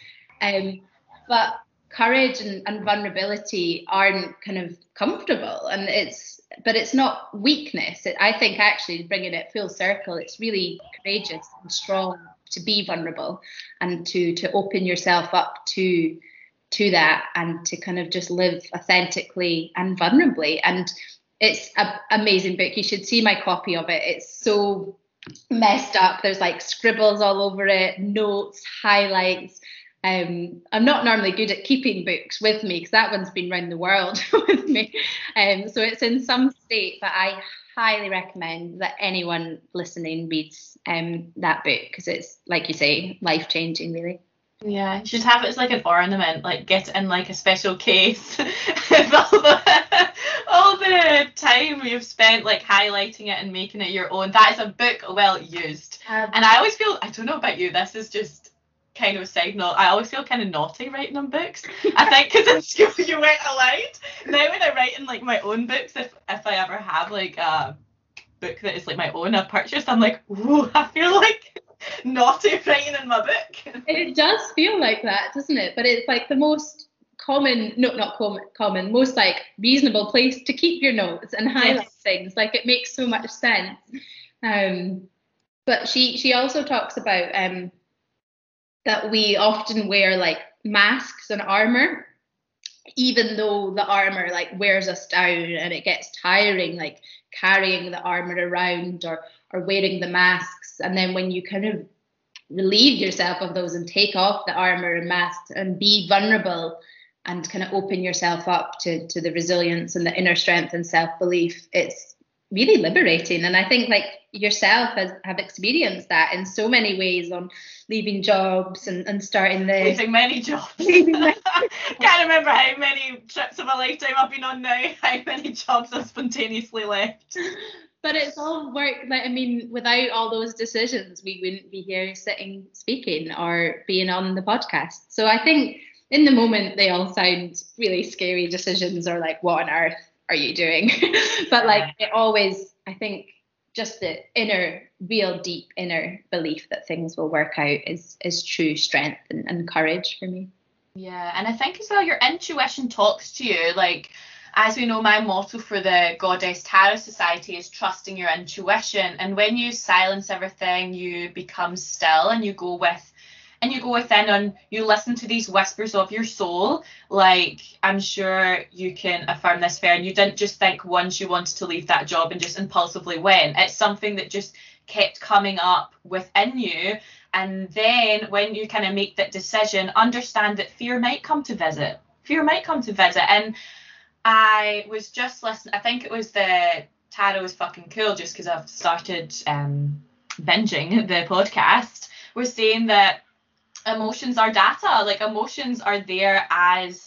Um, but courage and, and vulnerability aren't kind of comfortable. And it's but it's not weakness. It, I think actually bringing it full circle, it's really courageous and strong to be vulnerable and to to open yourself up to to that and to kind of just live authentically and vulnerably. And it's an amazing book. You should see my copy of it. It's so messed up. There's like scribbles all over it, notes, highlights. Um, I'm not normally good at keeping books with me because that one's been around the world <laughs> with me. Um, so it's in some state, but I highly recommend that anyone listening reads um, that book because it's, like you say, life changing, really. Yeah, you should have it as like an ornament, like get it in like a special case. <laughs> all, the, <laughs> all the time you've spent like highlighting it and making it your own. That is a book well used. Um, And I always feel I don't know about you. This is just kind of a side note. I always feel kind of naughty writing on books. I <laughs> think because in school you weren't allowed. Now when I write in like my own books, if if I ever have like a book that is like my own I've purchased, I'm like, ooh, I feel like naughty writing in my book. <laughs> It does feel like that, doesn't it? But it's like the most common, no, not common, common, most like reasonable place to keep your notes and highlight Yes. things. Like it makes so much sense. Um, but she she also talks about um that we often wear like masks and armor, even though the armor like wears us down and it gets tiring, like carrying the armor around or or wearing the masks. And then when you kind of relieve yourself of those and take off the armor and mask and be vulnerable and kind of open yourself up to to the resilience and the inner strength and self-belief it's really liberating and i think like yourself has have experienced that in so many ways on leaving jobs and, and starting the Leaving many <laughs> <laughs> jobs. Can't remember how many trips of a lifetime I've been on now, how many jobs I've spontaneously left. But it's all work like i mean without all those decisions we wouldn't be here sitting speaking or being on the podcast so i think in the moment they all sound really scary decisions or like what on earth are you doing <laughs> but like it always i think just the inner real deep inner belief that things will work out is is true strength and, and courage for me Yeah, and I think as well your intuition talks to you. Like, as we know, my motto for the Goddess Tarot Society is trusting your intuition. And when you silence everything, you become still and you go with and you go within and you listen to these whispers of your soul. Like, I'm sure you can affirm this Fern. And you didn't just think once you wanted to leave that job and just impulsively went. It's something that just kept coming up within you and then when you kind of make that decision understand that fear might come to visit fear might come to visit and i was just listening i think it was the tarot was fucking cool just because i've started um binging the podcast. Was saying that emotions are data like emotions are there as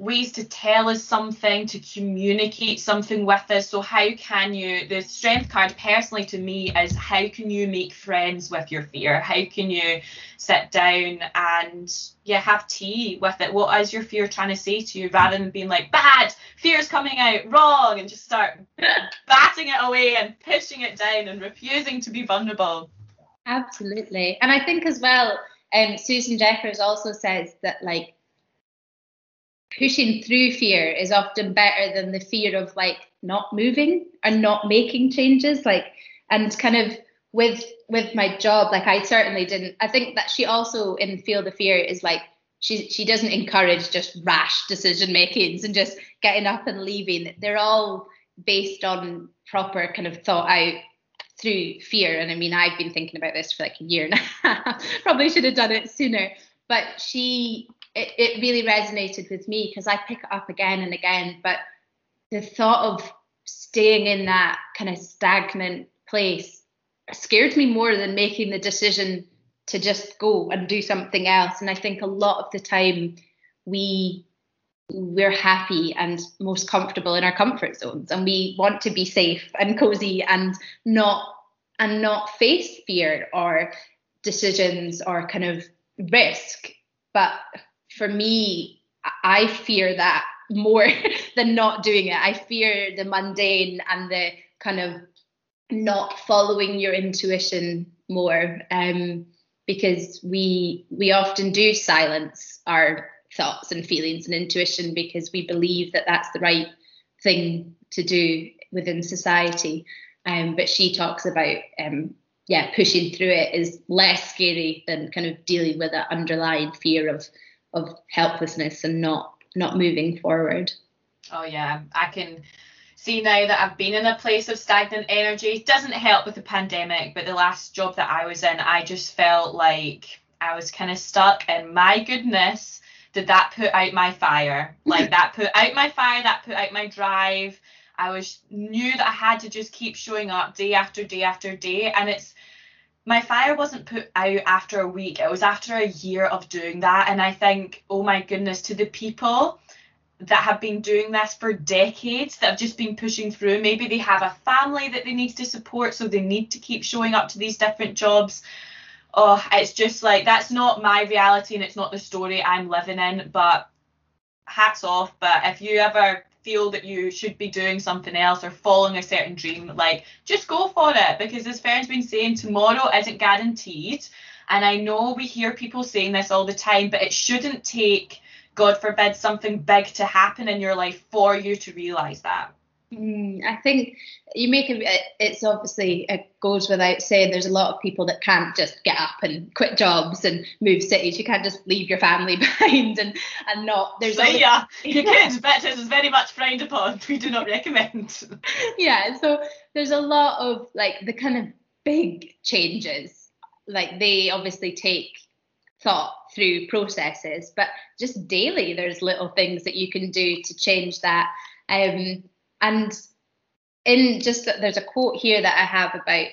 ways to tell us something, to communicate something with us. So, how can you, the strength card personally to me is how can you make friends with your fear? How can you sit down and, yeah, have tea with it? What is your fear trying to say to you rather than being like, bad, fear's coming out, wrong, and just start <laughs> batting it away and pushing it down and refusing to be vulnerable? Absolutely. And I think as well, um, Susan Jeffers also says that like pushing through fear is often better than the fear of like not moving and not making changes. Like and kind of with with my job, like I certainly didn't. I think that she also in Feel the Fear is like she she doesn't encourage just rash decision makings and just getting up and leaving. They're all based on proper kind of thought out through fear. And I mean, I've been thinking about this for like a year <laughs> now. Probably should have done it sooner. But she, it, it really resonated with me because I pick it up again and again. But the thought of staying in that kind of stagnant place scared me more than making the decision to just go and do something else. And I think a lot of the time we we're happy and most comfortable in our comfort zones and we want to be safe and cozy and not and not face fear or decisions or kind of risk but for me i fear that more <laughs> than not doing it i fear the mundane and the kind of not following your intuition more um, because we we often do silence our thoughts and feelings and intuition because we believe that that's the right thing to do within society. Um, but she talks about um, yeah pushing through it is less scary than kind of dealing with that underlying fear of of helplessness and not not moving forward. Oh yeah, I can see now that I've been in a place of stagnant energy. It doesn't help with the pandemic, but the last job that I was in, I just felt like I was kind of stuck. And my goodness, did that put out my fire? <laughs> Like that put out my fire, that put out my drive. I was knew that I had to just keep showing up day after day after day, and it's my fire wasn't put out after a week. It was after a year of doing that. And I think, oh my goodness, to the people that have been doing this for decades, that have just been pushing through, maybe they have a family that they need to support, so they need to keep showing up to these different jobs. Oh, it's just like that's not my reality and it's not the story I'm living in. But hats off. But if you ever feel that you should be doing something else or following a certain dream, like just go for it because as Fern's been saying, tomorrow isn't guaranteed. And I know we hear people saying this all the time, but it shouldn't take, God forbid, something big to happen in your life for you to realize that. Mm, I think you make it, it's obviously, it goes without saying, there's a lot of people that can't just get up and quit jobs and move cities. You can't just leave your family <laughs> behind and, and not. There's so, yeah, you could, but it is very much frowned upon. <laughs> We do not recommend. <laughs> yeah, so there's a lot of like the kind of big changes. Like they obviously take thought through processes, but just daily, there's little things that you can do to change that. Um, and in just there's a quote here that I have about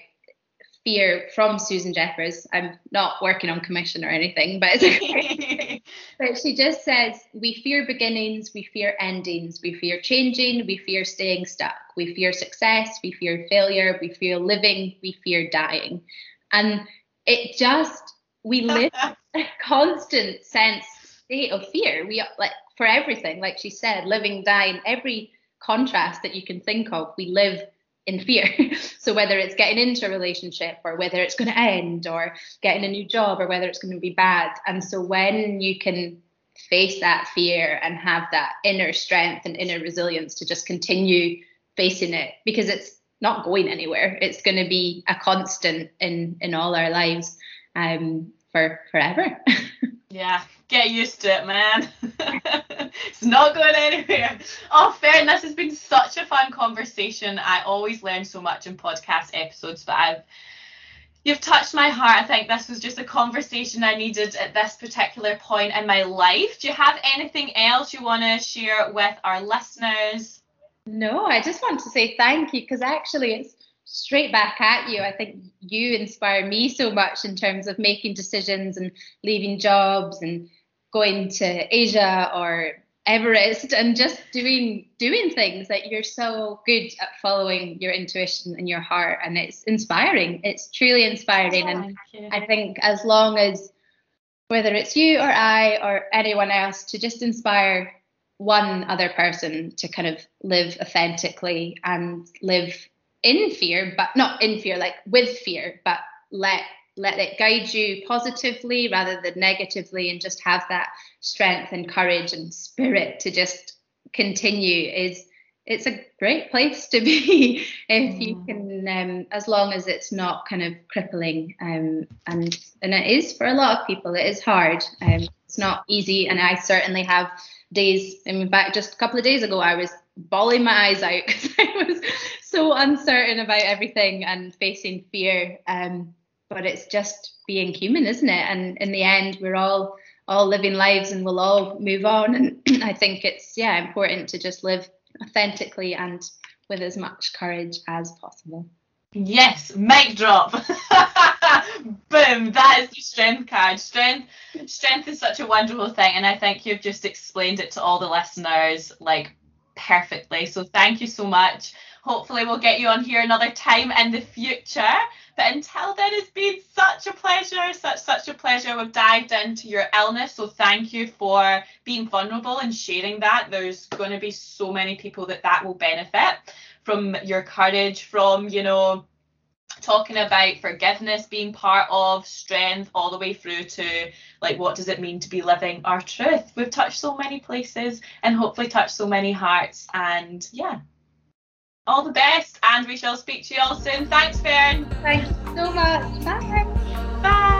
fear from Susan Jeffers. I'm not working on commission or anything, but <laughs> but she just says we fear beginnings, we fear endings, we fear changing, we fear staying stuck, we fear success, we fear failure, we fear living, we fear dying, and it just we <laughs> live a constant sense state of fear. We like for everything, like she said, living, dying, every contrast that you can think of, we live in fear. <laughs> so whether it's getting into a relationship or whether it's going to end or getting a new job or whether it's going to be bad. And so when you can face that fear and have that inner strength and inner resilience to just continue facing it because it's not going anywhere. It's going to be a constant in in all our lives um for forever. <laughs> yeah, get used to it, man. <laughs> it's not going anywhere. Oh, Fern. This has been such a fun conversation. I always learn so much in podcast episodes, but I've you've touched my heart. I think this was just a conversation I needed at this particular point in my life. Do you have anything else you want to share with our listeners? No, I just want to say thank you because actually it's straight back at you. I think you inspire me so much in terms of making decisions and leaving jobs and going to Asia or Everest and just doing doing things that you're so good at following your intuition and your heart and it's inspiring. It's truly inspiring oh, and I think as long as whether it's you or I or anyone else to just inspire one other person to kind of live authentically and live in fear, but not in fear, like with fear, but let let it guide you positively rather than negatively and just have that strength and courage and spirit to just continue is it's a great place to <laughs> be if mm. you can um, as long as it's not kind of crippling um, and and it is for a lot of people it is hard um, it's not easy and i certainly have days in fact just a couple of days ago i was bawling my eyes out <laughs> because i was so uncertain about everything and facing fear. Um, but it's just being human, isn't it? And in the end, we're all all living lives and we'll all move on. And <clears throat> I think it's yeah important to just live authentically and with as much courage as possible. Yes, mic drop. <laughs> Boom, that is the strength card. Strength strength is such a wonderful thing and I think you've just explained it to all the listeners like perfectly. So thank you so much. Hopefully, we'll get you on here another time in the future. But until then, it's been such a pleasure, such such a pleasure. We've dived into your illness, so thank you for being vulnerable and sharing that. There's going to be so many people that that will benefit from your courage, from you know talking about forgiveness being part of strength all the way through to like what does it mean to be living our truth we've touched so many places and hopefully touched so many hearts and yeah all the best, and we shall speak to you all soon. Thanks, Fern. Thanks so much. Bye. Bye.